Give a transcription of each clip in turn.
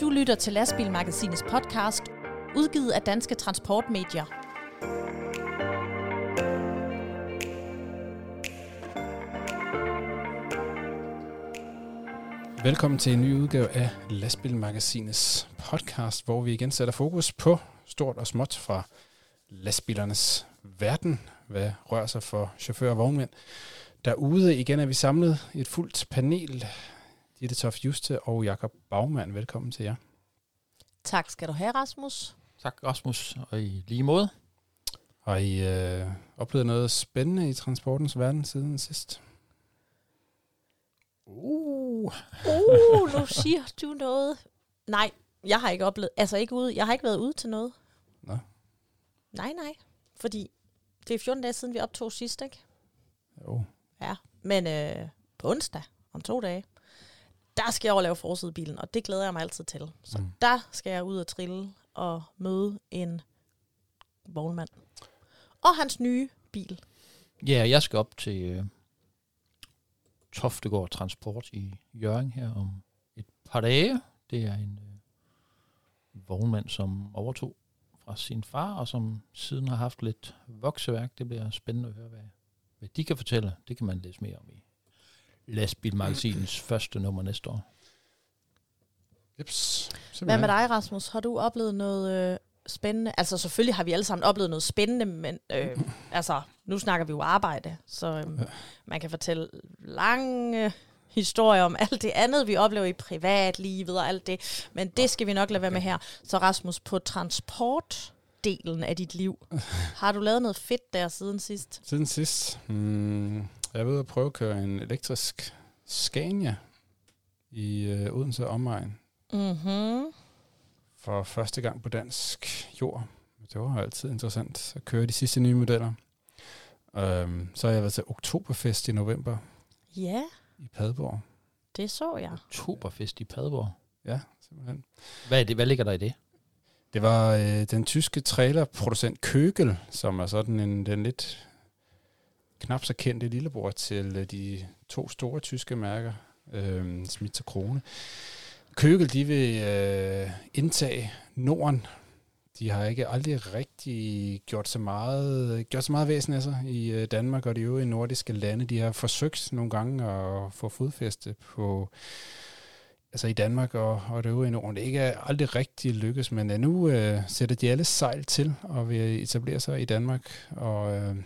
Du lytter til Lastbilmagasinets podcast, udgivet af Danske Transportmedier. Velkommen til en ny udgave af Lastbilmagasinets podcast, hvor vi igen sætter fokus på stort og småt fra lastbilernes verden, hvad rører sig for chauffører og vognmænd. Derude igen er vi samlet i et fuldt panel. Ditte Toft Juste og Jakob Bagmann, velkommen til jer. Tak skal du have, Rasmus. Tak, Rasmus, og i lige måde. Har I øh, oplevet noget spændende i transportens verden siden sidst? Uh. Uh, nu siger du noget. Nej, jeg har ikke oplevet, altså ikke ude, jeg har ikke været ude til noget. Nå. Nej, nej, fordi det er 14 dage siden, vi optog sidst, ikke? Jo. Ja, men øh, på onsdag, om to dage, der skal jeg over lave forsidebilen, og det glæder jeg mig altid til. Så Mm. der skal jeg ud og trille og møde en vognmand. Og hans nye bil. Ja, jeg skal op til øh, Toftegård Transport i Jørgen her om et par dage. Det er en øh, vognmand, som overtog fra sin far, og som siden har haft lidt vokseværk. Det bliver spændende at høre, hvad, hvad de kan fortælle. Det kan man læse mere om i Lastbilmagasinets første nummer næste år. Jeps. Hvad med dig, Rasmus? Har du oplevet noget øh, spændende? Altså selvfølgelig har vi alle sammen oplevet noget spændende, men øh, altså, nu snakker vi jo arbejde, så øh, Ja. man kan fortælle lange historier om alt det andet, vi oplever i privatlivet og alt det, men det skal vi nok lade være med her. Så Rasmus, på transportdelen af dit liv, har du lavet noget fedt der siden sidst? Siden sidst? Hmm, jeg er ved at prøve at køre en elektrisk Scania i øh, Odense omegn Mhm. for første gang på dansk jord. Det var altid interessant at køre de sidste nye modeller. Um, så har jeg været til Oktoberfest i november Ja, i Padborg. det så jeg. Oktoberfest i Padborg. Ja, simpelthen. Hvad, er det, hvad ligger der i det? Det var øh, den tyske trailerproducent Køgel, som er sådan en den lidt knap så kendte lillebror til øh, de to store tyske mærker, øh, Smith og Krone. Køgel, de vil øh, indtage Norden. De har ikke aldrig rigtig gjort så meget, gjort så meget væsen af sig i øh, Danmark og de øvrige nordiske lande. De har forsøgt nogle gange at få fodfæste på altså i Danmark og, og det øvrige Norden. Det ikke er aldrig rigtig lykkes, men øh, nu øh, sætter de alle sejl til og vil øh, etablere sig i Danmark og, øh,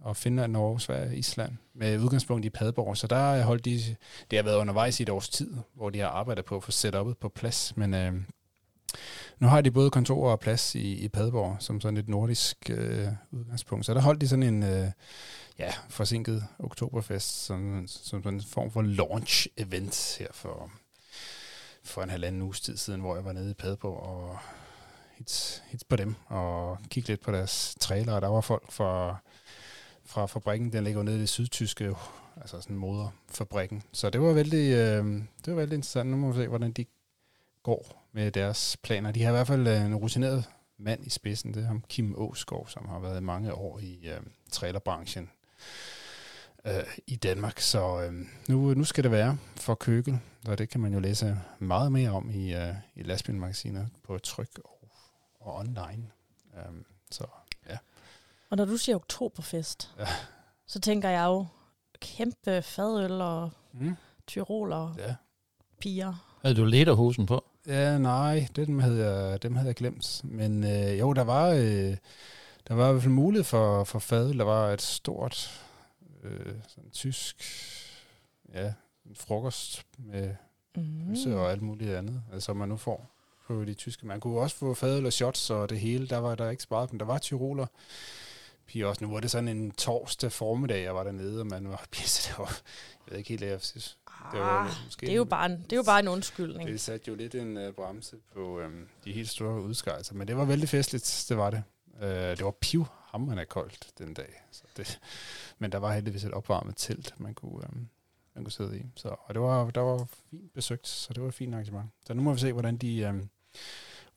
og Finland, Norge, Sverige, Island med udgangspunkt i Padborg. Så der har holdt de, det har været undervejs i et års tid, hvor de har arbejdet på at få setupet på plads, men øh, nu har de både kontor og plads i, i Padborg som sådan et nordisk øh, udgangspunkt. Så der holdt de sådan en øh, ja, forsinket oktoberfest som, som sådan en form for launch-event her for for en halvanden uges tid siden, hvor jeg var nede i Padborg og hits, hits på dem og kigge lidt på deres trailer. Og der var folk fra, fra fabrikken, den ligger jo nede i det sydtyske, altså sådan moderfabrikken. Så det var vældig, øh, det var vældig interessant. Nu må vi se, hvordan de går med deres planer. De har i hvert fald øh, en rutineret mand i spidsen. Det er ham Kim Åskov, som har været mange år i øh, trailerbranchen øh, i Danmark. Så øh, nu, nu skal det være for Køkel, og det kan man jo læse meget mere om i, øh, i lastbilmagasinet på tryk og, og online. Um, så Og når du siger oktoberfest, Ja. så tænker jeg jo kæmpe fadøl og mm, tyroler ja. piger. Havde du lederhosen på? Ja, nej, det, dem havde jeg, dem havde jeg glemt. Men øh, jo, der var, øh, der var i hvert fald mulighed for, for fadøl. Der var et stort øh, sådan tysk ja, en frokost med Mm. pølse og alt muligt andet, altså, man nu får på de tyske. Man kunne også få fadøl og shots og det hele. Der var der ikke sparet dem. Der var tyroler. Piger også. Nu var det sådan en torsdag formiddag, jeg var dernede, og man var pisset var, Jeg ved ikke helt, hvad jeg synes. Det var Ah, måske det er jo bare en, det er jo bare en undskyldning. det satte jo lidt en uh, bremse på um, de helt store udskejelser, men det var vældig festligt, det var det. Uh, det var pivhammerende koldt den dag, så det, men der var heldigvis et opvarmet telt, man kunne, um, man kunne sidde i. Så, og det var, der var fint besøgt, så det var et fint arrangement. Så nu må vi se, hvordan de, um,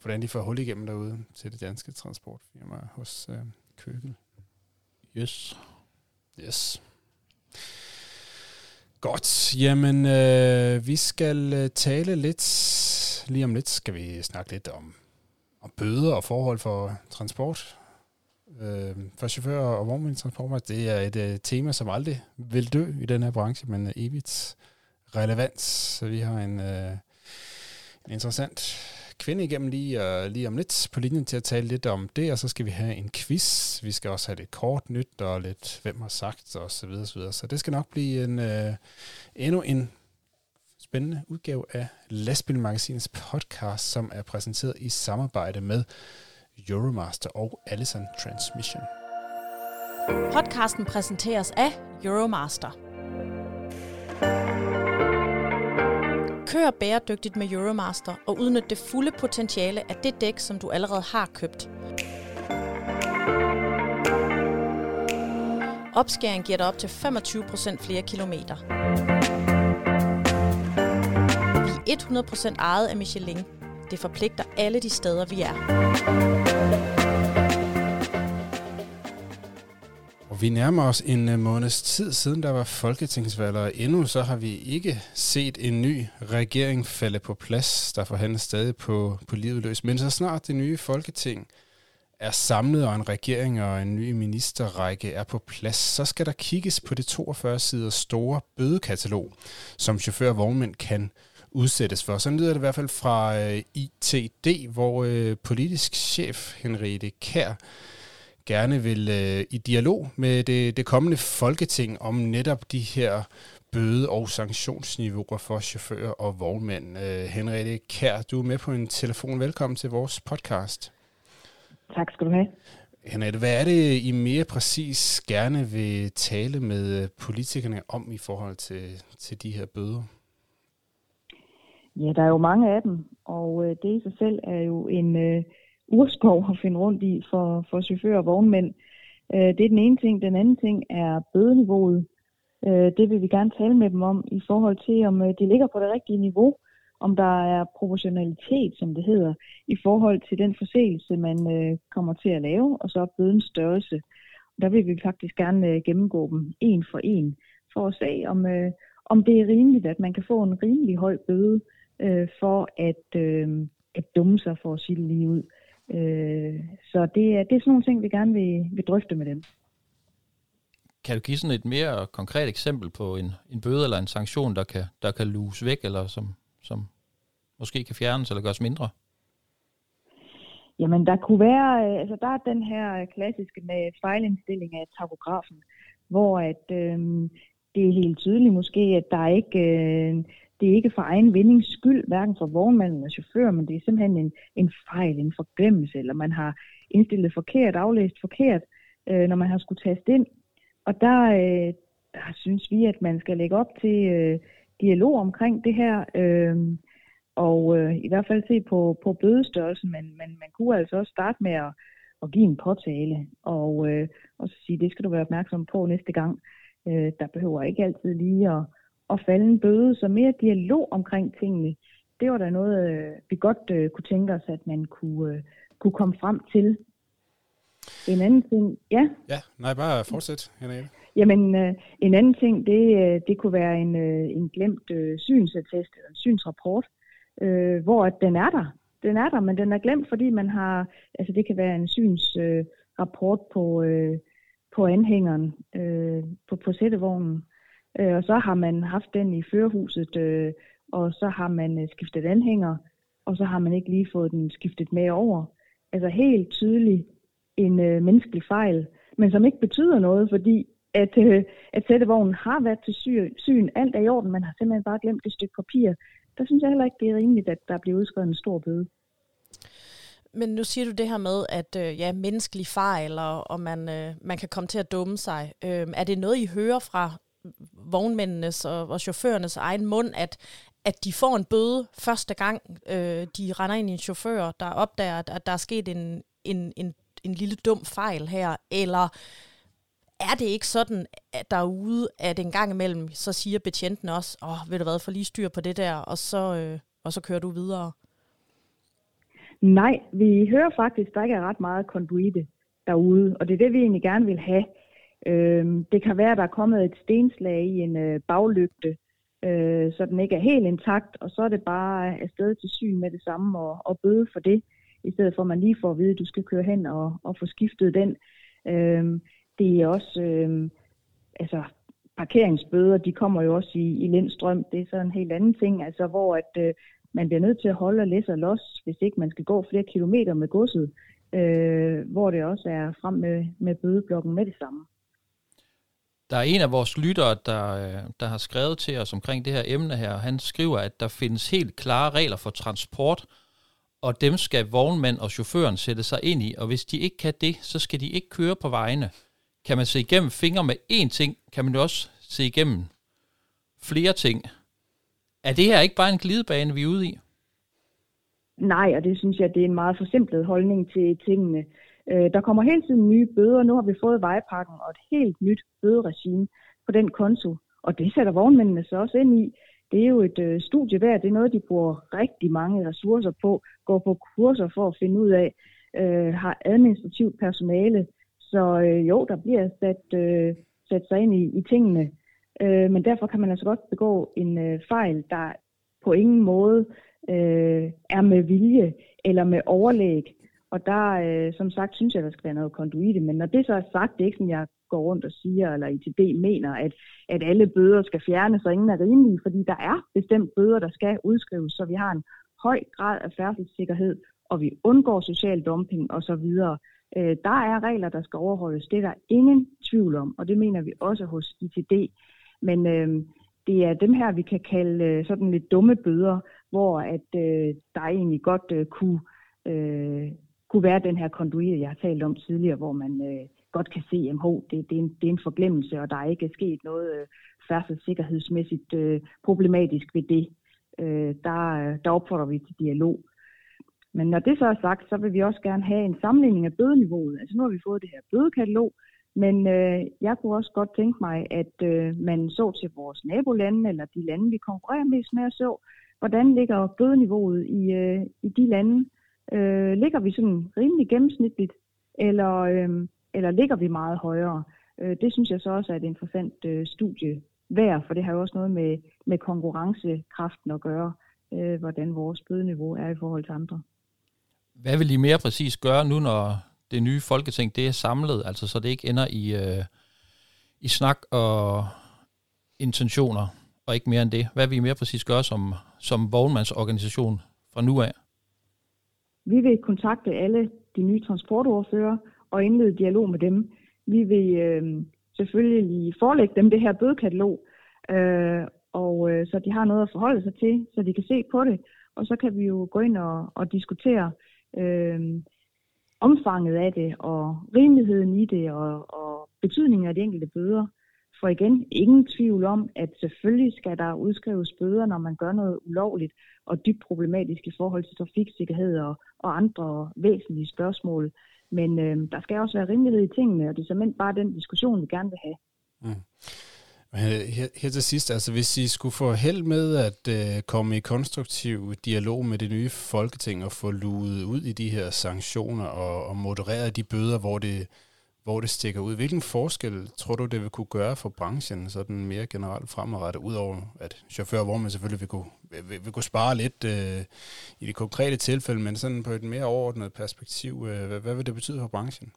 hvordan de får hul igennem derude til det danske transportfirma hos uh, Køkel. Yes. Yes. Godt, jamen øh, vi skal øh, tale lidt, lige om lidt skal vi snakke lidt om, om bøder og forhold for transport. Øh, for chauffører og vognmændstransporter, det er et øh, tema, som aldrig vil dø i den her branche, men er evigt relevant. Så vi har en, øh, en interessant kvinde igennem lige, øh, lige om lidt på linjen til at tale lidt om det, og så skal vi have en quiz. Vi skal også have lidt kort nyt og lidt hvem har sagt og så videre, så videre. Så det skal nok blive en øh, endnu en spændende udgave af Lastbilmagasinets podcast, som er præsenteret i samarbejde med Euromaster og Allison Transmission. Podcasten præsenteres af Euromaster. Kør bæredygtigt med Euromaster og udnyt det fulde potentiale af det dæk, som du allerede har købt. Opskæring giver dig op til 25% flere kilometer. Vi er 100% ejet af Michelin. Det forpligter alle de steder, vi er. Og vi nærmer os en øh, måneds tid siden, der var folketingsvalg, og endnu så har vi ikke set en ny regering falde på plads, der forhandler stadig på, på livet løs. Men så snart det nye folketing er samlet, og en regering og en ny ministerrække er på plads, så skal der kigges på det 42 sider store bødekatalog, som chauffør og vognmænd kan udsættes for. Sådan lyder det i hvert fald fra øh, ITD, hvor øh, politisk chef Henriette Kær gerne vil øh, i dialog med det, det kommende folketing om netop de her bøde- og sanktionsniveauer for chauffører og vognmænd. Øh, Henriette Kær, du er med på en telefon. Velkommen til vores podcast. Tak skal du have. Henriette, hvad er det, I mere præcis gerne vil tale med øh, politikerne om i forhold til, til de her bøder? Ja, der er jo mange af dem, og øh, det i sig selv er jo en øh, urskov at finde rundt i for, for chauffører og vognmænd. Øh, det er den ene ting. Den anden ting er bødeniveauet. Øh, det vil vi gerne tale med dem om i forhold til, om øh, de ligger på det rigtige niveau, om der er proportionalitet, som det hedder, i forhold til den forseelse, man øh, kommer til at lave, og så bødens størrelse. Der vil vi faktisk gerne øh, gennemgå dem en for en, for at se, om, øh, om det er rimeligt, at man kan få en rimelig høj bøde øh, for at, øh, at dumme sig, for at sige det lige ud. Øh, så det er, det er sådan nogle ting, vi gerne vil, vil drøfte med dem. Kan du give sådan et mere konkret eksempel på en, en bøde eller en sanktion, der kan, der kan luse væk, eller som, som måske kan fjernes eller gøres mindre? Jamen, der kunne være, øh, altså der er den her klassiske med fejlindstilling af takografen, hvor at øh, det er helt tydeligt måske, at der ikke, øh, det er ikke for egen vindings skyld, hverken for vognmanden eller chauffør, men det er simpelthen en, en fejl, en forglemmelse, eller man har indstillet forkert, aflæst forkert, øh, når man har skulle taste ind. Og der, øh, der synes vi, at man skal lægge op til øh, dialog omkring det her, øh, og øh, i hvert fald se på, på bødestørrelsen, men, men man kunne altså også starte med at, at give en påtale, og, øh, og så sige, det skal du være opmærksom på næste gang. Øh, der behøver ikke altid lige at, at falde en bøde, så mere dialog omkring tingene, det var da noget, øh, vi godt øh, kunne tænke os, at man kunne, øh, kunne komme frem til. En anden ting, ja? Ja, nej, bare fortsæt, Henriette. Jamen, øh, en anden ting, det, øh, det kunne være en, øh, en glemt øh, synsattest, eller en synsrapport, øh, hvor at den er der. Den er der, men den er glemt, fordi man har, altså det kan være en synsrapport øh, på, øh, på anhængeren, øh, på, på sættevognen, øh, og så har man haft den i førerhuset, øh, og så har man øh, skiftet anhænger, og så har man ikke lige fået den skiftet med over. Altså helt tydeligt en øh, menneskelig fejl, men som ikke betyder noget, fordi at, øh, at sættevognen har været til syn, syn, alt er i orden, man har simpelthen bare glemt et stykke papir. Der synes jeg heller ikke, det er rimeligt, at der bliver udskrevet en stor bøde. Men nu siger du det her med, at øh, ja, menneskelig fejl, og, og man, øh, man kan komme til at dumme sig. Øh, er det noget, I hører fra vognmændenes og, og chaufførernes egen mund, at, at de får en bøde første gang, øh, de render ind i en chauffør, der opdager, at, at der er sket en, en, en, en lille dum fejl her, eller er det ikke sådan, at derude, at en gang imellem, så siger betjenten også, åh, oh, ved du hvad, for lige styr på det der, og så, øh, og så kører du videre? Nej, vi hører faktisk, der ikke er ret meget konduite derude, og det er det, vi egentlig gerne vil have. Øh, det kan være, at der er kommet et stenslag i en øh, baglygte, øh, så den ikke er helt intakt, og så er det bare afsted til syn med det samme og, og bøde for det, i stedet for at man lige får at vide, at du skal køre hen og, og få skiftet den. Øh, det er også, øh, altså parkeringsbøder, de kommer jo også i, i Lindstrøm, det er så en helt anden ting, altså hvor at øh, man bliver nødt til at holde og læse og los, hvis ikke man skal gå flere kilometer med godset, øh, hvor det også er frem med, med bødeblokken med det samme. Der er en af vores lyttere, der, øh, der har skrevet til os omkring det her emne her. og Han skriver, at der findes helt klare regler for transport, og dem skal vognmand og chaufføren sætte sig ind i, og hvis de ikke kan det, så skal de ikke køre på vejene. Kan man se igennem fingre med én ting, kan man jo også se igennem flere ting. Er det her ikke bare en glidebane, vi er ude i? Nej, og det synes jeg, det er en meget forsimplet holdning til tingene. Øh, der kommer hele tiden nye bøder. Nu har vi fået vejpakken og et helt nyt bøderegime på den konto. Og det sætter vognmændene så også ind i. Det er jo et øh, studie værd. Det er noget, de bruger rigtig mange ressourcer på. Går på kurser for at finde ud af. Øh, har administrativt personale. Så øh, jo, der bliver sat, øh, sat sig ind i, i tingene. Øh, men derfor kan man altså godt begå en øh, fejl, der på ingen måde øh, er med vilje eller med overlæg. Og der, øh, som sagt, synes jeg, der skal være noget konduite. Men når det så er sagt, det er ikke sådan, jeg går rundt og siger, eller ITB mener, at, at alle bøder skal fjernes, og ingen er rimelige, fordi der er bestemt bøder, der skal udskrives, så vi har en høj grad af færdselssikkerhed, og vi undgår social dumping osv. Øh, der er regler, der skal overholdes. Det er der ingen tvivl om, og det mener vi også hos ITD. Men øh, det er dem her, vi kan kalde øh, sådan lidt dumme bøder, hvor at øh, der egentlig godt øh, kunne, øh, kunne være den her konduit, jeg har talt om tidligere, hvor man øh, godt kan se, at det, det, er en, det er en forglemmelse, og der er ikke sket noget øh, færdselssikkerhedsmæssigt øh, problematisk ved det. Øh, der, øh, der opfordrer vi til dialog. Men når det så er sagt, så vil vi også gerne have en sammenligning af bødeniveauet. Altså nu har vi fået det her bødekatalog, men øh, jeg kunne også godt tænke mig, at øh, man så til vores nabolande, eller de lande, vi konkurrerer mest med, og så, hvordan ligger bødeniveauet i, øh, i de lande. Øh, ligger vi sådan rimelig gennemsnitligt, eller, øh, eller ligger vi meget højere? Øh, det synes jeg så også er et interessant øh, studie værd, for det har jo også noget med, med konkurrencekraften at gøre, øh, hvordan vores bødeniveau er i forhold til andre. Hvad vil I mere præcis gøre nu, når det nye folketing det er samlet, altså så det ikke ender i, øh, i snak og intentioner, og ikke mere end det? Hvad vil I mere præcis gøre som, som vognmandsorganisation fra nu af? Vi vil kontakte alle de nye transportordfører og indlede dialog med dem. Vi vil øh, selvfølgelig forelægge dem det her bødekatalog, øh, og øh, så de har noget at forholde sig til, så de kan se på det. Og så kan vi jo gå ind og, og diskutere øh, omfanget af det, og rimeligheden i det, og, og betydningen af de enkelte bøder. For igen, ingen tvivl om, at selvfølgelig skal der udskrives bøder, når man gør noget ulovligt og dybt problematisk i forhold til trafiksikkerhed og, og andre væsentlige spørgsmål. Men øh, der skal også være rimelighed i tingene, og det er simpelthen bare den diskussion, vi gerne vil have. Mm. Her, her til sidst, altså hvis I skulle få held med at øh, komme i konstruktiv dialog med det nye folketing og få luet ud i de her sanktioner og, og moderere de bøder, hvor det, hvor det stikker ud. Hvilken forskel tror du, det vil kunne gøre for branchen, sådan mere generelt fremadrettet, udover at chauffører, hvor man selvfølgelig vil kunne, vil, vil kunne spare lidt øh, i det konkrete tilfælde, men sådan på et mere overordnet perspektiv, øh, hvad, hvad vil det betyde for branchen?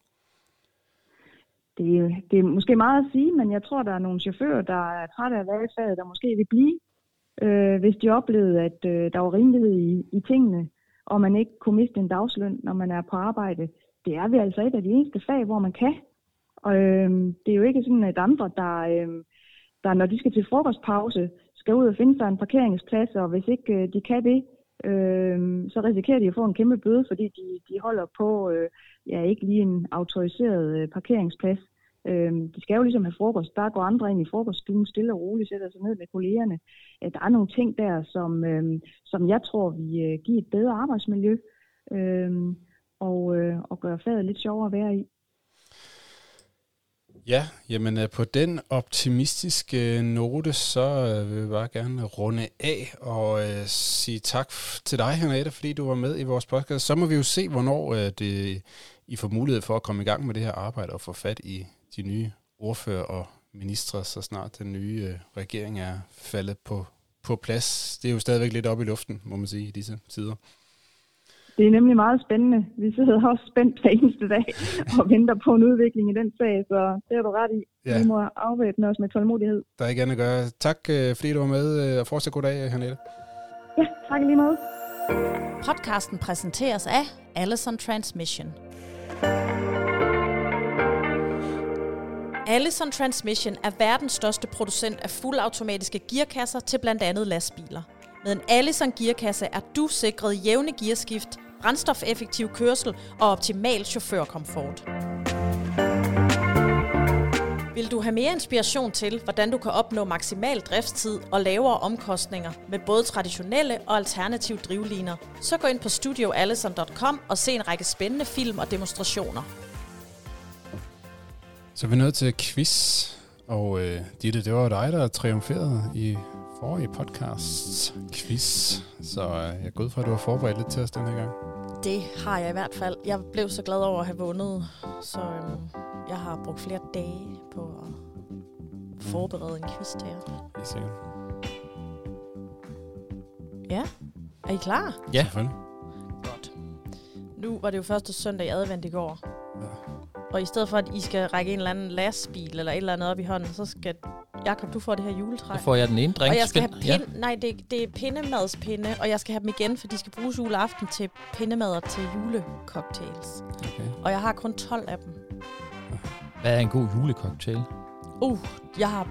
det, det er måske meget at sige, men jeg tror, der er nogle chauffører, der er trætte af valgfaget, der måske vil blive, øh, hvis de oplevede, at øh, der var rimelighed i, i tingene, og man ikke kunne miste en dagsløn, når man er på arbejde. Det er vi altså et af de eneste fag, hvor man kan. Og øh, det er jo ikke sådan, at andre, der, øh, der når de skal til frokostpause, skal ud og finde sig en parkeringsplads, og hvis ikke øh, de kan det, øh, så risikerer de at få en kæmpe bøde, fordi de, de holder på øh, ja, ikke lige en autoriseret øh, parkeringsplads. Øh, de skal jo ligesom have frokost. Der går andre ind i frokoststuen stille og roligt, sætter sig ned med kollegerne. Øh, der er nogle ting der, som, øh, som jeg tror, vi øh, giver et bedre arbejdsmiljø øh, og, øh, og gøre faget lidt sjovere at være i. Ja, jamen øh, på den optimistiske øh, note, så øh, vil vi bare gerne runde af og øh, sige tak til dig, Henriette, fordi du var med i vores podcast. Så må vi jo se, hvornår øh, det, I får mulighed for at komme i gang med det her arbejde og få fat i de nye ordfører og ministre, så snart den nye øh, regering er faldet på, på plads. Det er jo stadigvæk lidt op i luften, må man sige, i disse tider. Det er nemlig meget spændende. Vi sidder også spændt hver eneste dag og venter på en udvikling i den sag, så det er du ret i. Ja. Vi må afvæbne os med tålmodighed. Der er ikke andet at gøre. Tak, øh, fordi du var med, øh, og fortsat god dag, Hernette. Ja, tak lige måde. Podcasten præsenteres af Allison Transmission. Allison Transmission er verdens største producent af fuldautomatiske gearkasser til blandt andet lastbiler. Med en Allison gearkasse er du sikret jævne gearskift, brændstofeffektiv kørsel og optimal chaufførkomfort. Vil du have mere inspiration til, hvordan du kan opnå maksimal driftstid og lavere omkostninger med både traditionelle og alternative drivliner, så gå ind på studioallison.com og se en række spændende film og demonstrationer. Så er vi nået til quiz, og øh, Ditte, det var dig, der triumferede i forrige podcast quiz. Så øh, jeg går ud fra, at du har forberedt lidt til os den her gang. Det har jeg i hvert fald. Jeg blev så glad over at have vundet, så øhm, jeg har brugt flere dage på at forberede en quiz til jer. I sikkert. Ja, er I klar? Ja. Selvfølgelig. Godt. Nu var det jo første søndag i advent i går. Ja. Og i stedet for, at I skal række en eller anden lastbil eller et eller andet op i hånden, så skal Jakob, du får det her juletræ. Så får jeg den ene drink. og jeg skal have ja. pind, nej, det, det er pindemadspinde, og jeg skal have dem igen, for de skal bruges juleaften til pindemader til julecocktails. Okay. Og jeg har kun 12 af dem. Hvad er en god julecocktail? Uh, jeg har...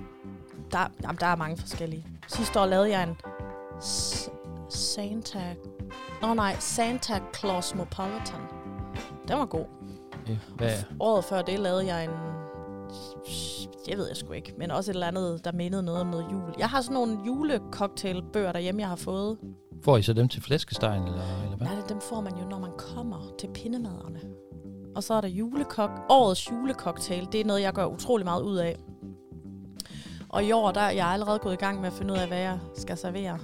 Der, jamen, der er mange forskellige. Sidste år lavede jeg en S- Santa... Nå oh, nej, Santa Clausmopolitan. Den var god. Ja, Hvad? Året før det lavede jeg en... Det ved jeg sgu ikke, men også et eller andet, der mindede noget om noget jul. Jeg har sådan nogle julecocktailbøger derhjemme, jeg har fået. Får I så dem til flæskestegen, eller, eller hvad? Nej, dem får man jo, når man kommer til pindemaderne. Og så er der julekok. Årets julecocktail, det er noget, jeg gør utrolig meget ud af. Og i år, der er jeg allerede gået i gang med at finde ud af, hvad jeg skal servere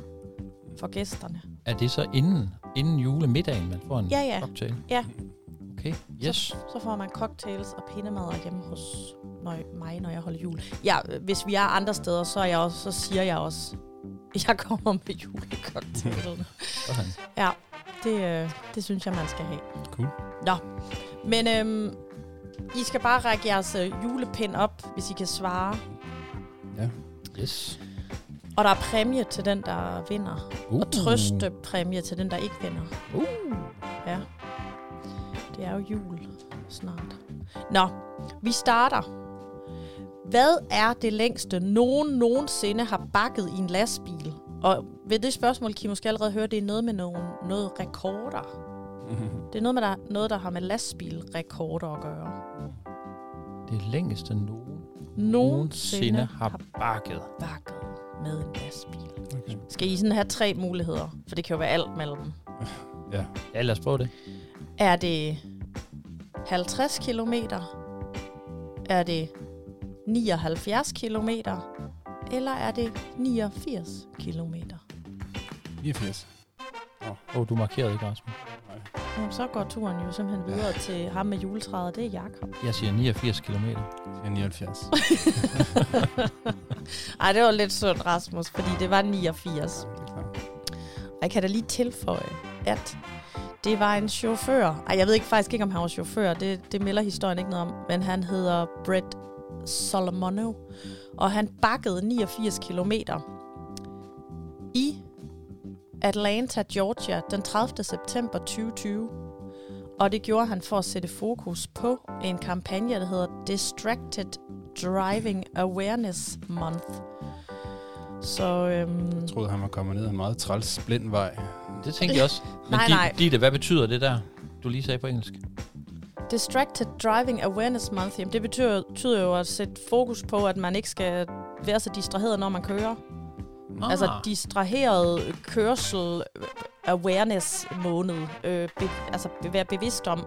for gæsterne. Er det så inden, inden julemiddagen, man får en Ja, ja. cocktail? Ja. Okay, yes. Så, så får man cocktails og pindemader hjemme hos når, mig, når jeg holder jul. Ja, hvis vi er andre steder, så, er jeg også, så siger jeg også, jeg kommer med julecocktailene. Sådan. ja, det, øh, det synes jeg, man skal have. Cool. Nå, men øhm, I skal bare række jeres øh, julepind op, hvis I kan svare. Yes. Og der er præmie til den, der vinder. Uh. Og trøste præmie til den, der ikke vinder. Uh. Ja. Det er jo jul snart. Nå, vi starter. Hvad er det længste, nogen nogensinde har bakket i en lastbil? Og ved det spørgsmål kan I måske allerede høre, det er noget med nogle, noget rekorder. Det er noget, med der, noget, der har med lastbilrekorder at gøre. Det længste nogen Nogensinde har bakket. bakket med en lastbil. Okay. Skal I sådan have tre muligheder? For det kan jo være alt mellem. Ja. Ja, lad os prøve det. Er det 50 km? Er det 79 km? Eller er det 89 km? 89. Åh, oh, du markerede ikke, Rasmus. Jamen, så går turen jo simpelthen videre til ham med juletræet. Det er Jakob. Jeg siger 89 km. Det er 79. Ej, det var lidt sundt, Rasmus, fordi det var 89. Det er klart. Og jeg kan da lige tilføje, at det var en chauffør. Ej, jeg ved ikke faktisk ikke, om han var chauffør. Det, det melder historien ikke noget om. Men han hedder Brett Solomono. Og han bakkede 89 km i Atlanta, Georgia, den 30. september 2020. Og det gjorde han for at sætte fokus på en kampagne, der hedder Distracted Driving Awareness Month. Så øhm, Jeg troede, han var kommet ned ad en meget træls blind vej. Det tænkte jeg også. Men Nej, nej. Ditte, hvad betyder det der, du lige sagde på engelsk? Distracted Driving Awareness Month, jamen det betyder, betyder jo at sætte fokus på, at man ikke skal være så distraheret, når man kører. Ah. Altså distraheret kørsel øh, awareness måned. Øh, be, altså be, være bevidst om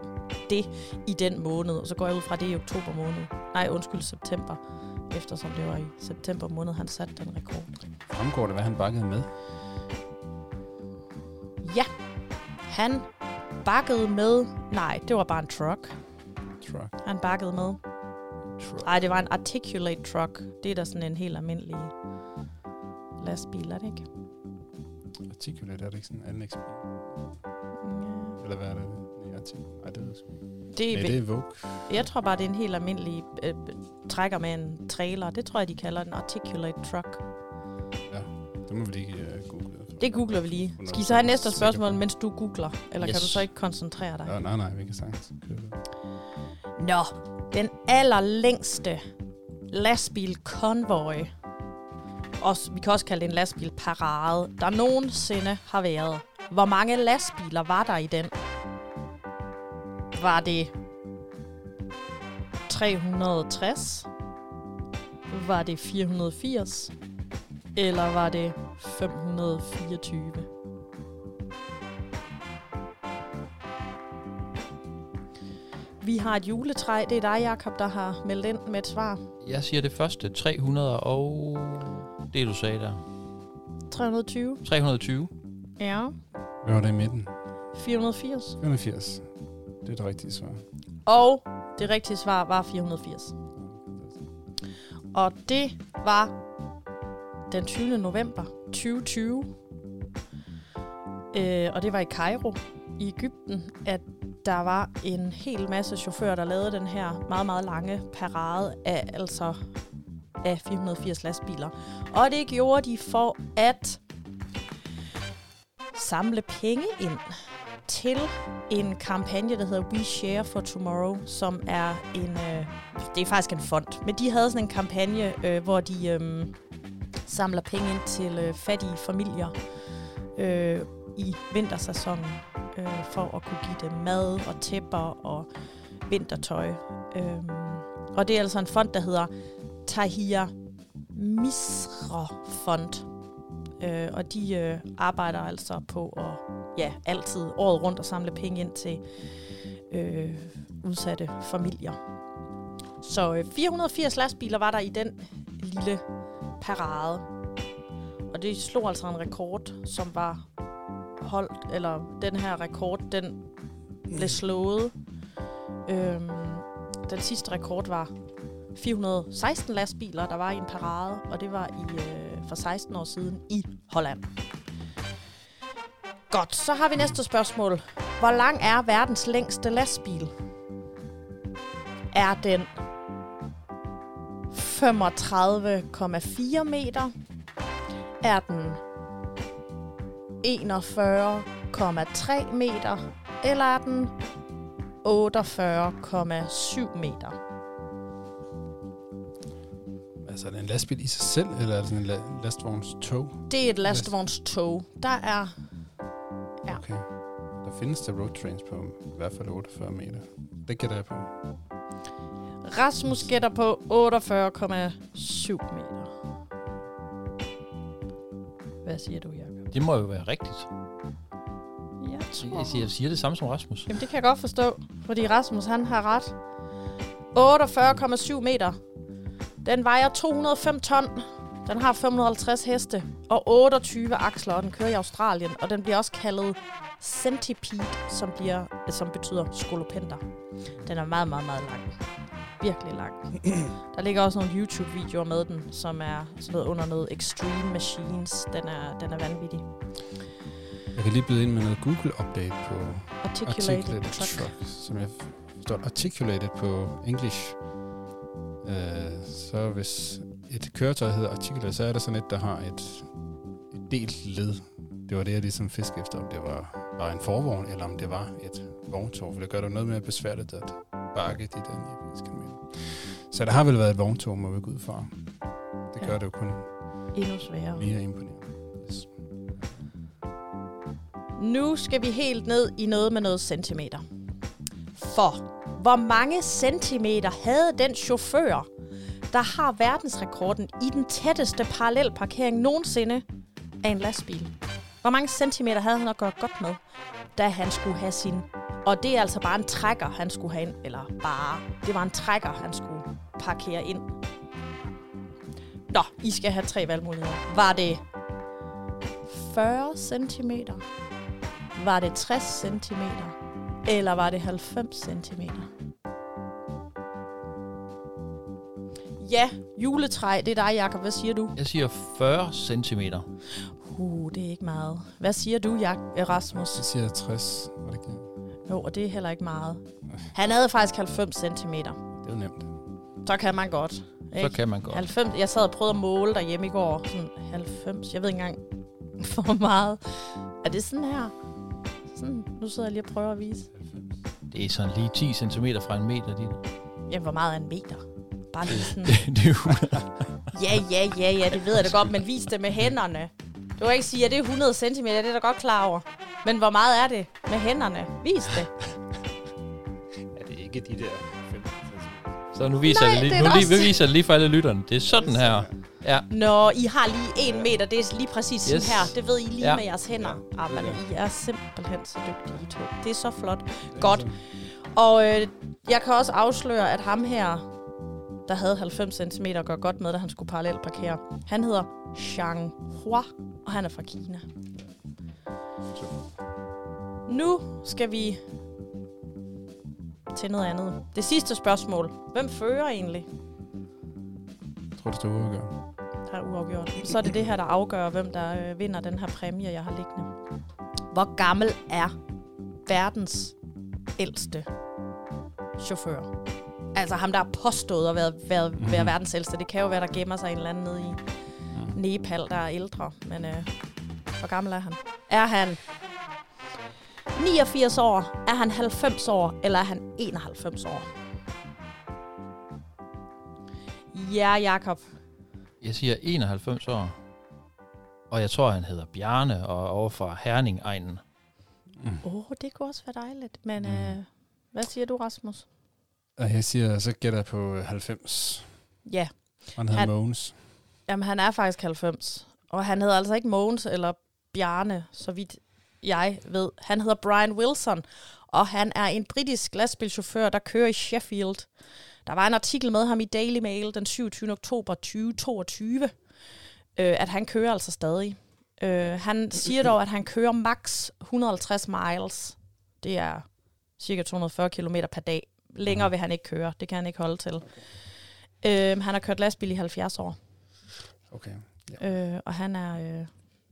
det i den måned. Og så går jeg ud fra det i oktober måned. Nej, undskyld, september. Eftersom det var i september måned, han satte den rekord. Fremgår det, hvad han bakkede med? Ja, han bakkede med... Nej, det var bare en truck. Truck. Han bakkede med truck. Nej, det var en articulate truck. Det er da sådan en helt almindelig lastbil, er det ikke? Articulate, er det ikke sådan en anlægsbil? Ja. Eller hvad er det? Nej, artik- Nej, det ved jeg sgu ikke. Det, Nej, er, det er Vogue. Jeg tror bare, det er en helt almindelig øh, trækker med en trailer. Det tror jeg, de kalder en articulate truck. Det må vi lige google. Det googler vi lige. Skal I så have næste spørgsmål, mens du googler? Eller yes. kan du så ikke koncentrere dig? Ja, nej, nej, vi kan sagtens køre. Nå, den allerlængste lastbil-konvoj, også, vi kan også kalde det en lastbil-parade, der nogensinde har været. Hvor mange lastbiler var der i den? Var det 360? Var det 480? Eller var det 524? Vi har et juletræ. Det er dig, Jakob, der har meldt ind med et svar. Jeg siger det første, 300 og... Det du sagde der. 320. 320. Ja. Hvad var det i midten? 480. 480. Det er det rigtige svar. Og det rigtige svar var 480. Og det var den 20. november 2020. Øh, og det var i Cairo i Ægypten, at der var en hel masse chauffører, der lavede den her meget, meget lange parade af, altså af 480 lastbiler. Og det gjorde de for at samle penge ind til en kampagne, der hedder We Share for Tomorrow, som er en, øh, det er faktisk en fond, men de havde sådan en kampagne, øh, hvor de øh, samler penge ind til øh, fattige familier øh, i vintersæsonen, øh, for at kunne give dem mad og tæpper og vintertøj. Øh, og det er altså en fond, der hedder Tahir Misra Fond. Øh, og de øh, arbejder altså på at ja, altid året rundt at samle penge ind til øh, udsatte familier. Så øh, 480 lastbiler var der i den lille parade. Og det slog altså en rekord, som var holdt, eller den her rekord, den blev slået. Øhm, den sidste rekord var 416 lastbiler, der var i en parade, og det var i øh, for 16 år siden i Holland. Godt, så har vi næste spørgsmål. Hvor lang er verdens længste lastbil? Er den 35,4 meter? Er den 41,3 meter? Eller er den 48,7 meter? Altså, er det en lastbil i sig selv, eller er det sådan en la- lastvognstog? Det er et lastvognstog. Der er Ja. Okay. Der findes der road trains på i hvert fald 48 meter. Det gætter jeg på. Rasmus gætter på 48,7 meter. Hvad siger du, Jacob? Det må jo være rigtigt. Jeg tror... Jeg siger, jeg siger det samme som Rasmus. Jamen, det kan jeg godt forstå, fordi Rasmus, han har ret. 48,7 meter. Den vejer 205 ton. Den har 550 heste og 28 aksler, og den kører i Australien. Og den bliver også kaldet centipede, som, bliver, som betyder skolopender. Den er meget, meget, meget lang. Virkelig lang. Der ligger også nogle YouTube-videoer med den, som er sådan noget under noget Extreme Machines. Den er, den er vanvittig. Jeg kan lige byde ind med noget Google-update på Articulated, Articulated truck. truck, som jeg forstår. Articulated på English. Uh, så hvis et køretøj hedder articulated, så er det sådan et, der har et, et delt led. Det var det, jeg ligesom fiskede efter, om det var bare en forvogn, eller om det var et vogntog, for det gør det noget mere besværligt at bakke de der 89 km. Så der har vel været et vogntog, må vi gå ud fra. Det gør Ja. det jo kun Endnu sværere. mere imponerende. Yes. Nu skal vi helt ned i noget med noget centimeter. For hvor mange centimeter havde den chauffør, der har verdensrekorden i den tætteste parallelparkering nogensinde af en lastbil? Hvor mange centimeter havde han at gøre godt med, da han skulle have sin... Og det er altså bare en trækker, han skulle have ind. Eller bare. Det var en trækker, han skulle parkere ind. Nå, I skal have tre valgmuligheder. Var det 40 centimeter? Var det 60 cm? Eller var det 90 cm? Ja, juletræ, det er dig, Jacob. Hvad siger du? Jeg siger 40 cm. Uh, det er ikke meget. Hvad siger du, Jak- Rasmus? Så siger jeg 60. Var det ikke? Jo, og det er heller ikke meget. Han havde faktisk 90 cm. Det er nemt. Så kan man godt. Så Ikke? kan man godt. 90, jeg sad og prøvede at måle derhjemme i går. Sådan 90, jeg ved ikke engang, hvor meget. Er det sådan her? Sådan, nu sidder jeg lige og prøver at vise. Det er sådan lige 10 cm fra en meter. Dit. Jamen, hvor meget er en meter? Bare lige sådan. det er jo Ja, ja, ja, ja, det ved jeg da godt, men vis det med hænderne. Du kan ikke sige, at det er 100 cm, det er da godt klar over. Men hvor meget er det med hænderne? Vis det. Ja, det er ikke de der 5. Så nu viser Nej, jeg det det lige, er nu lige, vi viser det lige for alle lytterne. Det er sådan her. Ja, Når I har lige en meter, det er lige præcis sådan Yes. her. Det ved I lige Ja. med jeres hænder. Ah, men I er simpelthen så dygtige, I to. Det er så flot. Godt. Og øh, jeg kan også afsløre, at ham her, der havde 90 cm gør godt med, da han skulle parallelt parkere. Han hedder Zhang Hua, og han er fra Kina. Nu skal vi til noget andet. Det sidste spørgsmål. Hvem fører egentlig? Jeg tror, det står uafgjort. Der er uafgjort. Så er det det her, der afgør, hvem der øh, vinder den her præmie, jeg har liggende. Hvor gammel er verdens ældste chauffør? Altså ham, der har påstået at være, være, Mhm. være verdens ældste. Det kan jo være, der gemmer sig en eller anden nede i Nepal, der er ældre. Men øh, hvor gammel er han? Er han 89 år? Er han 90 år? Eller er han 91 år? Ja, Jakob. jeg siger 91 år. Og jeg tror, han hedder Bjarne og er over fra Herning-egnen. Åh, oh, det kunne også være dejligt. Men Mm. øh, hvad siger du, Rasmus? Og jeg siger, så gætter jeg på øh, 90. Ja, Og han hedder Han- Mogens. jamen han er faktisk 90. Og han hedder altså ikke Mogens eller Bjarne, så vidt jeg ved. Han hedder Brian Wilson, og han er en britisk lastbilchauffør, der kører i Sheffield. Der var en artikel med ham i Daily Mail den 27. oktober 2022, øh, at han kører altså stadig. Øh, han siger dog, at han kører max 150 miles. Det er cirka 240 km per dag. Længere vil han ikke køre. Det kan han ikke holde til. Øh, han har kørt lastbil i 70 år. Okay. Øh, og han er, øh,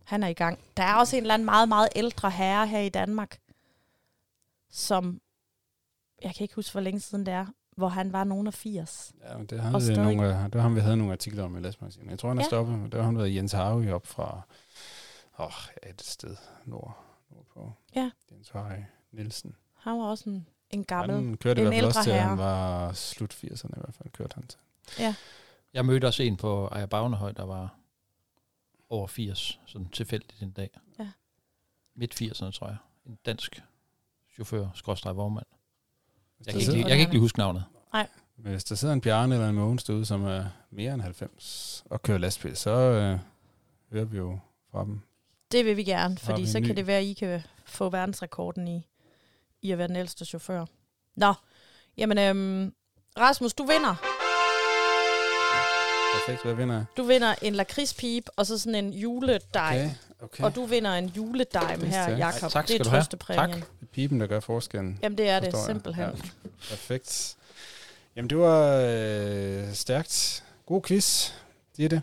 han er i gang. Der er også en eller anden meget, meget ældre herre her i Danmark, som, jeg kan ikke huske, hvor længe siden det er, hvor han var nogen af 80. Ja, men det, havde vi stadig- nogle, af- det var ham, vi havde nogle artikler om i Læsmagasinet. Jeg tror, han er Ja. ja. stoppet. Det var ham, der hedder Jens Harvey op fra åh, ja, et sted nord, nordpå. Ja. Jens Harvey Nielsen. Han var også en, en gammel. Han kørte i en hvert fald også til, herre. han var slut 80'erne i hvert fald, kørte han til. Jeg mødte også en på Ejer Bagnehøj, der var over 80, sådan tilfældigt en dag. Ja. Midt 80'erne, tror jeg. En dansk chauffør, skråstrej vognmand. Jeg kan, ikke, jeg kan ikke lige huske navnet. Men hvis der sidder en Bjarne eller en Mogens derude, som er mere end 90 og kører lastbil, så øh, hører vi jo fra dem. Det vil vi gerne, fordi vi så ny. kan det være, at I kan få verdensrekorden i, i at være den ældste chauffør. Nå, jamen øhm, Rasmus, du vinder. Perfekt, hvad vinder jeg? Du vinder en lakridspip, og så sådan en juledej. Okay, okay. Og du vinder en juledejm Det her. Jakob. Ej, tak det er skal du have. trøstepræmien. Tak. Det er pipen, der gør forskellen. Jamen, det er det jeg. simpelthen. Ja. Perfekt. Jamen, det var øh, stærkt. God quiz, Ditte.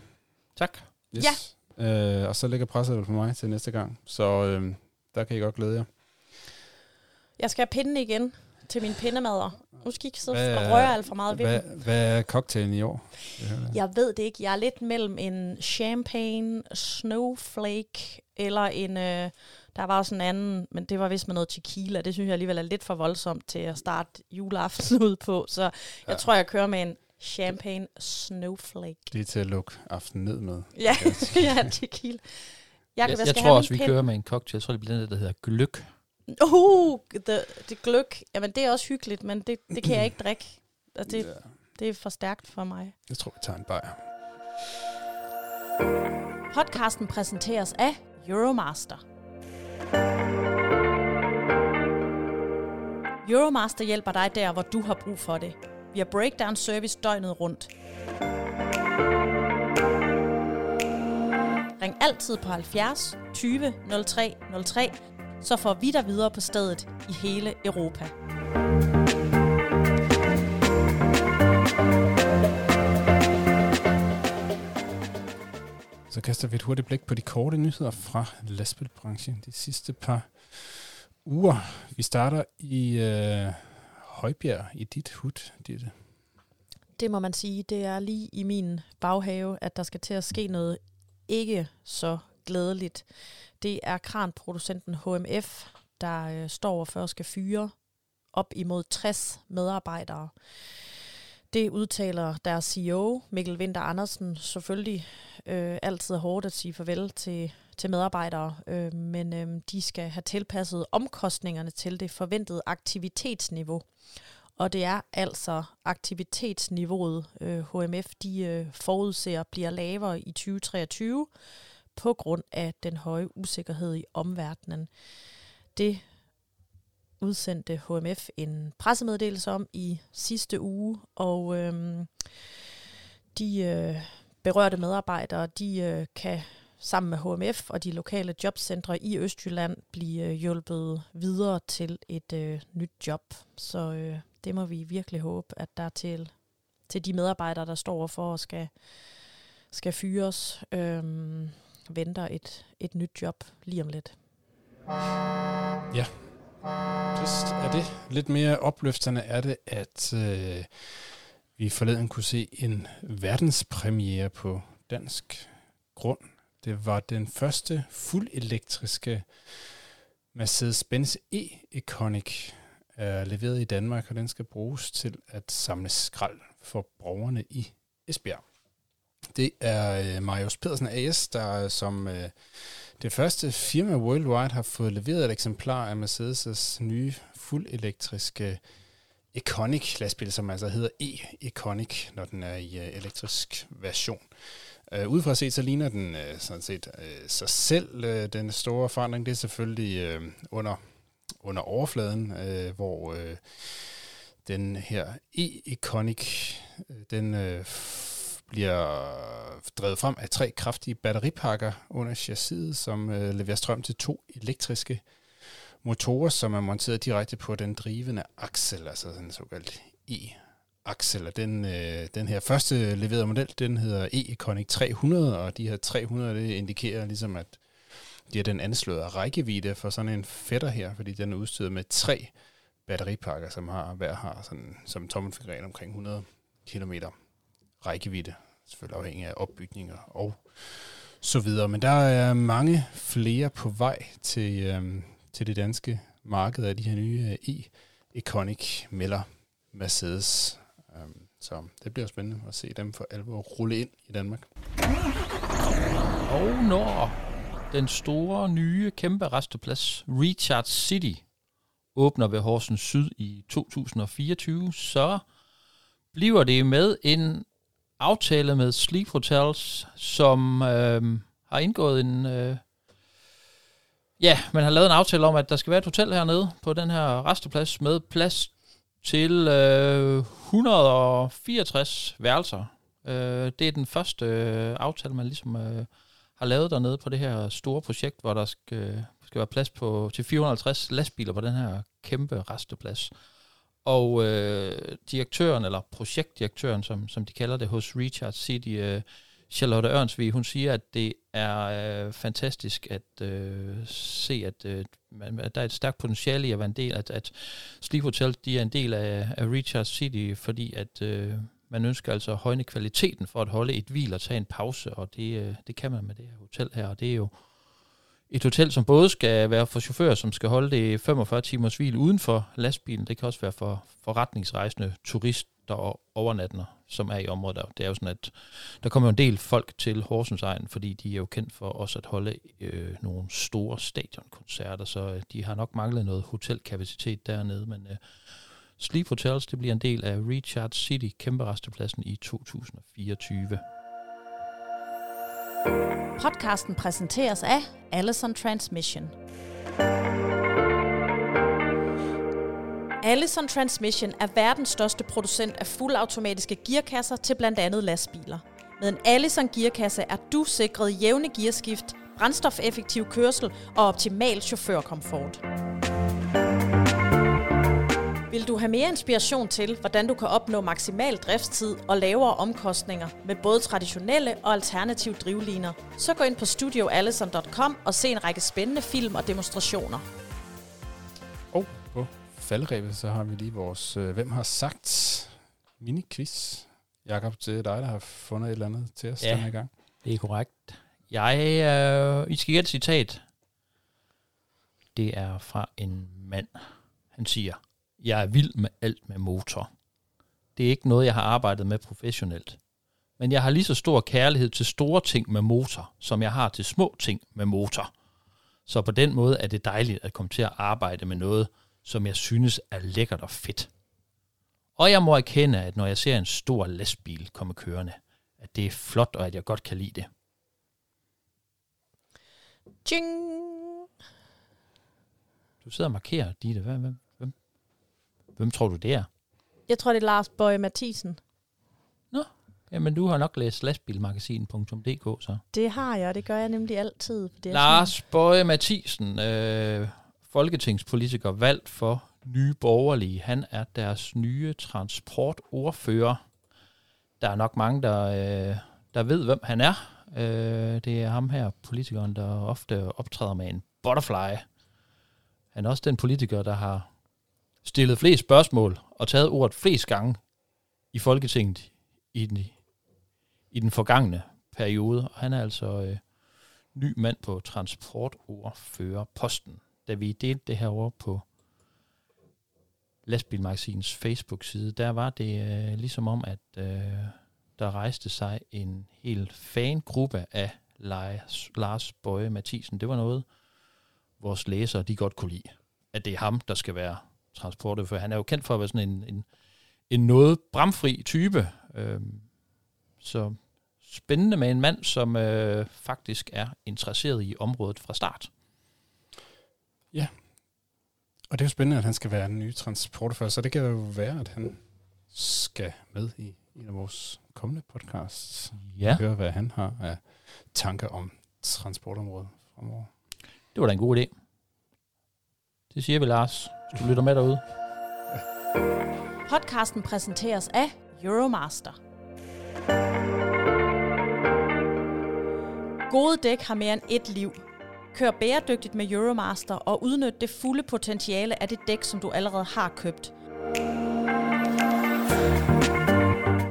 Tak. Yes. Ja. Øh, og så ligger presset vel på mig til næste gang. Så øh, der kan I godt glæde jer. Jeg skal have pinden igen til mine pindemadder. Nu skal I ikke sidde Hvad og røre alt for meget ved Hvad, dem. hvad er cocktailen i år? Jeg. Jeg ved det ikke. Jeg er lidt mellem en champagne snowflake eller en... Øh, der var også en anden, men det var vist med noget tequila. Det synes jeg alligevel er lidt for voldsomt til at starte juleaften ud på. Så jeg Ja. tror, jeg kører med en champagne snowflake. Det er til at lukke aftenen ned med. Ja, ja tequila. Jeg, jeg, jeg have tror min også, vi pind. kører med en cocktail. Jeg tror, det bliver den, der hedder gløk. Uh, det, det gløk. Jamen, det er også hyggeligt, men det, det kan jeg ikke drikke. Altså, det, Ja, det er for stærkt for mig. jeg tror, vi tager en bajer. Podcasten præsenteres af Euromaster. Euromaster hjælper dig der, hvor du har brug for det. Vi har breakdown service døgnet rundt. Ring altid på 70 20 03 03, så får vi dig videre på stedet i hele Europa. Så kaster vi et hurtigt blik på de korte nyheder fra lastbilbranchen de sidste par uger. Vi starter i øh, Højbjerg i dit hud, Ditte. Det må man sige, det er lige i min baghave, at der skal til at ske noget ikke så glædeligt. Det er kranproducenten HMF, der øh, står for at skal fyre op imod 60 medarbejdere. Det udtaler deres CEO, Mikkel Winter Andersen, selvfølgelig øh, altid hårdt at sige farvel til, til medarbejdere, øh, men øh, de skal have tilpasset omkostningerne til det forventede aktivitetsniveau. Og det er altså aktivitetsniveauet, øh, HMF de øh, forudser bliver lavere i 2023 på grund af den høje usikkerhed i omverdenen. Det udsendte HMF en pressemeddelelse om i sidste uge, og øhm, de øh, berørte medarbejdere, de øh, kan sammen med HMF og de lokale jobcentre i Østjylland blive øh, hjulpet videre til et øh, nyt job. Så øh, det må vi virkelig håbe, at der til, til de medarbejdere, der står for og skal, skal fyres, øh, venter et, et nyt job lige om lidt. Ja, Just er det. Lidt mere opløftende er det, at øh, vi forleden kunne se en verdenspremiere på dansk grund. Det var den første fuldelektriske Mercedes-Benz E-Iconic er leveret i Danmark, og den skal bruges til at samle skrald for borgerne i Esbjerg. Det er øh, Marius Pedersen AS, der øh, som øh, det første firma worldwide har fået leveret et eksemplar af Mercedes' nye fuldelektriske øh, Iconic lastbil, som altså hedder E-Iconic, når den er i øh, elektrisk version. Øh, udefra set, så ligner den øh, sådan set øh, sig selv. Øh, den store forandring, det er selvfølgelig øh, under, under overfladen, øh, hvor Øh, den her E-Iconic, øh, den øh, bliver drevet frem af tre kraftige batteripakker under chassiset, som øh, leverer strøm til to elektriske motorer, som er monteret direkte på den drivende aksel, altså den såkaldte E-aksel. Den, øh, den her første leverede model, den hedder E-Conic 300, og de her 300, det indikerer ligesom, at de er den anslåede rækkevidde for sådan en fætter her, fordi den er udstyret med tre batteripakker, som har hver har sådan, som tommelfingeren omkring 100 km rækkevidde, selvfølgelig afhængig af opbygninger og så videre. Men der er mange flere på vej til, øhm, til det danske marked af de her nye øh, e-Iconic melder Mercedes. Øhm, så det bliver spændende at se dem for alvor rulle ind i Danmark. Og når den store, nye, kæmpe resteplads Recharge City åbner ved Horsens Syd i 2024, så bliver det med en aftale med Sleep Hotels, som øh, har indgået en... Øh, ja, man har lavet en aftale om, at der skal være et hotel hernede på den her resteplads med plads til øh, 164 værelser. Øh, det er den første øh, aftale, man ligesom øh, har lavet dernede på det her store projekt, hvor der skal, øh, skal være plads på til 450 lastbiler på den her kæmpe resteplads. Og øh, direktøren, eller projektdirektøren, som, som de kalder det hos Richard City, øh, Charlotte Ørnsvig, hun siger, at det er øh, fantastisk at øh, se, at, øh, at der er et stærkt potentiale i at være en del, at, at Sleep Hotel de er en del af, af Richard City, fordi at øh, man ønsker altså at højne kvaliteten for at holde et hvil og tage en pause, og det, øh, det kan man med det her hotel her, og det er jo et hotel, som både skal være for chauffører, som skal holde det 45 timers hvil uden for lastbilen. Det kan også være for forretningsrejsende turister og overnattende, som er i området. Der. Det er jo sådan, at der kommer en del folk til Horsens egen, fordi de er jo kendt for også at holde øh, nogle store stadionkoncerter, så øh, de har nok manglet noget hotelkapacitet dernede, men øh, Sleep Hotels, det bliver en del af Recharge City, kæmpe restepladsen i 2024. Podcasten præsenteres af Allison Transmission. Allison Transmission er verdens største producent af fuldautomatiske gearkasser til blandt andet lastbiler. Med en Allison gearkasse er du sikret jævne gearskift, brændstofeffektiv kørsel og optimal chaufførkomfort. Vil du have mere inspiration til, hvordan du kan opnå maksimal driftstid og lavere omkostninger med både traditionelle og alternative drivliner, så gå ind på studioallison.com og se en række spændende film og demonstrationer. Og på faldrebet, så har vi lige vores øh, Hvem har sagt mini-quiz. Jakob, det er dig, der har fundet et eller andet til os Ja. ja. den her gang. Det er korrekt. Jeg, øh, I skal gætte et citat. Det er fra en mand. Han siger, jeg er vild med alt med motor. Det er ikke noget, jeg har arbejdet med professionelt. Men jeg har lige så stor kærlighed til store ting med motor, som jeg har til små ting med motor. Så på den måde er det dejligt at komme til at arbejde med noget, som jeg synes er lækkert og fedt. Og jeg må erkende, at når jeg ser en stor lastbil komme kørende, at det er flot, og at jeg godt kan lide det. Tjing! Du sidder og markerer, Ditte. Hvem, hvem, hvem, tror du, det er? Jeg tror, det er Lars Bøje Mathisen. Jamen, du har nok læst lastbilmagasin.dk, så. Det har jeg, og det gør jeg nemlig altid. Det er Lars Bøje Mathisen, øh, folketingspolitiker valgt for Nye Borgerlige. Han er deres nye transportordfører. Der er nok mange, der, øh, der ved, hvem han er. Øh, det er ham her, politikeren, der ofte optræder med en butterfly. Han er også den politiker, der har stillet flest spørgsmål og taget ordet flest gange i Folketinget i den, i den forgangne periode. Og han er altså øh, ny mand på transportordførerposten. Da vi delte det her over på Lastbilmagasinets Facebook-side, der var det øh, ligesom om, at øh, der rejste sig en hel fangruppe af Lars, Lars Bøje Mathisen. Det var noget, vores læsere de godt kunne lide. At det er ham, der skal være transportordfører. Han er jo kendt for at være sådan en, en, en noget bramfri type. Øhm, så spændende med en mand, som øh, faktisk er interesseret i området fra start. Og det er jo spændende, at han skal være den nye transportfører, så det kan jo være, at han skal med i en af vores kommende podcasts. Ja, Høre, hvad han har af tanker om transportområdet fremover. det var da en god idé. Det siger vi, Lars. Du lytter med derude. Podcasten præsenteres af Euromaster. Gode dæk har mere end et liv. Kør bæredygtigt med Euromaster og udnyt det fulde potentiale af det dæk, som du allerede har købt.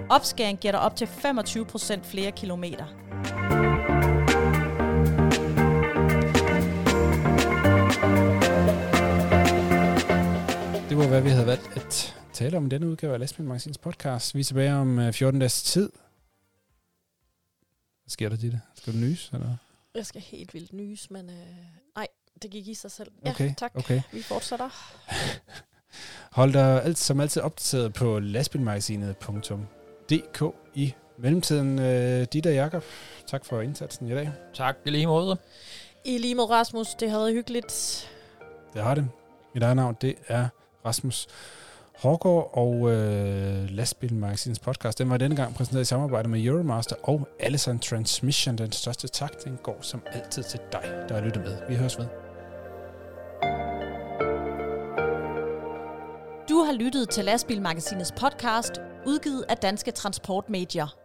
Opskæring giver dig op til 25% flere kilometer. Det var, hvad vi havde valgt at tale om i denne udgave af Lastbil Magasins podcast. Vi er tilbage om øh, 14 dages tid. Hvad sker der, Ditte? Skal du nys? Eller? Jeg skal helt vildt nys, men øh, nej, det gik i sig selv. Okay, Ja, tak. okay. Vi fortsætter. Hold dig alt, som altid opdateret på lastbilmagasinet.dk i mellemtiden. Øh, Ditte og Jakob, tak for indsatsen i dag. Tak i lige måde. I lige mod Rasmus, det har været hyggeligt. Det har det. Mit eget navn, det er Rasmus Hårgaard, og øh, Lastbil podcast, den var denne gang præsenteret i samarbejde med Euromaster og Allison Transmission. Den største tak, den går som altid til dig, der har lyttet med. Vi høres ved. Du har lyttet til Lastbilmagasinets podcast, udgivet af Danske Transportmedier.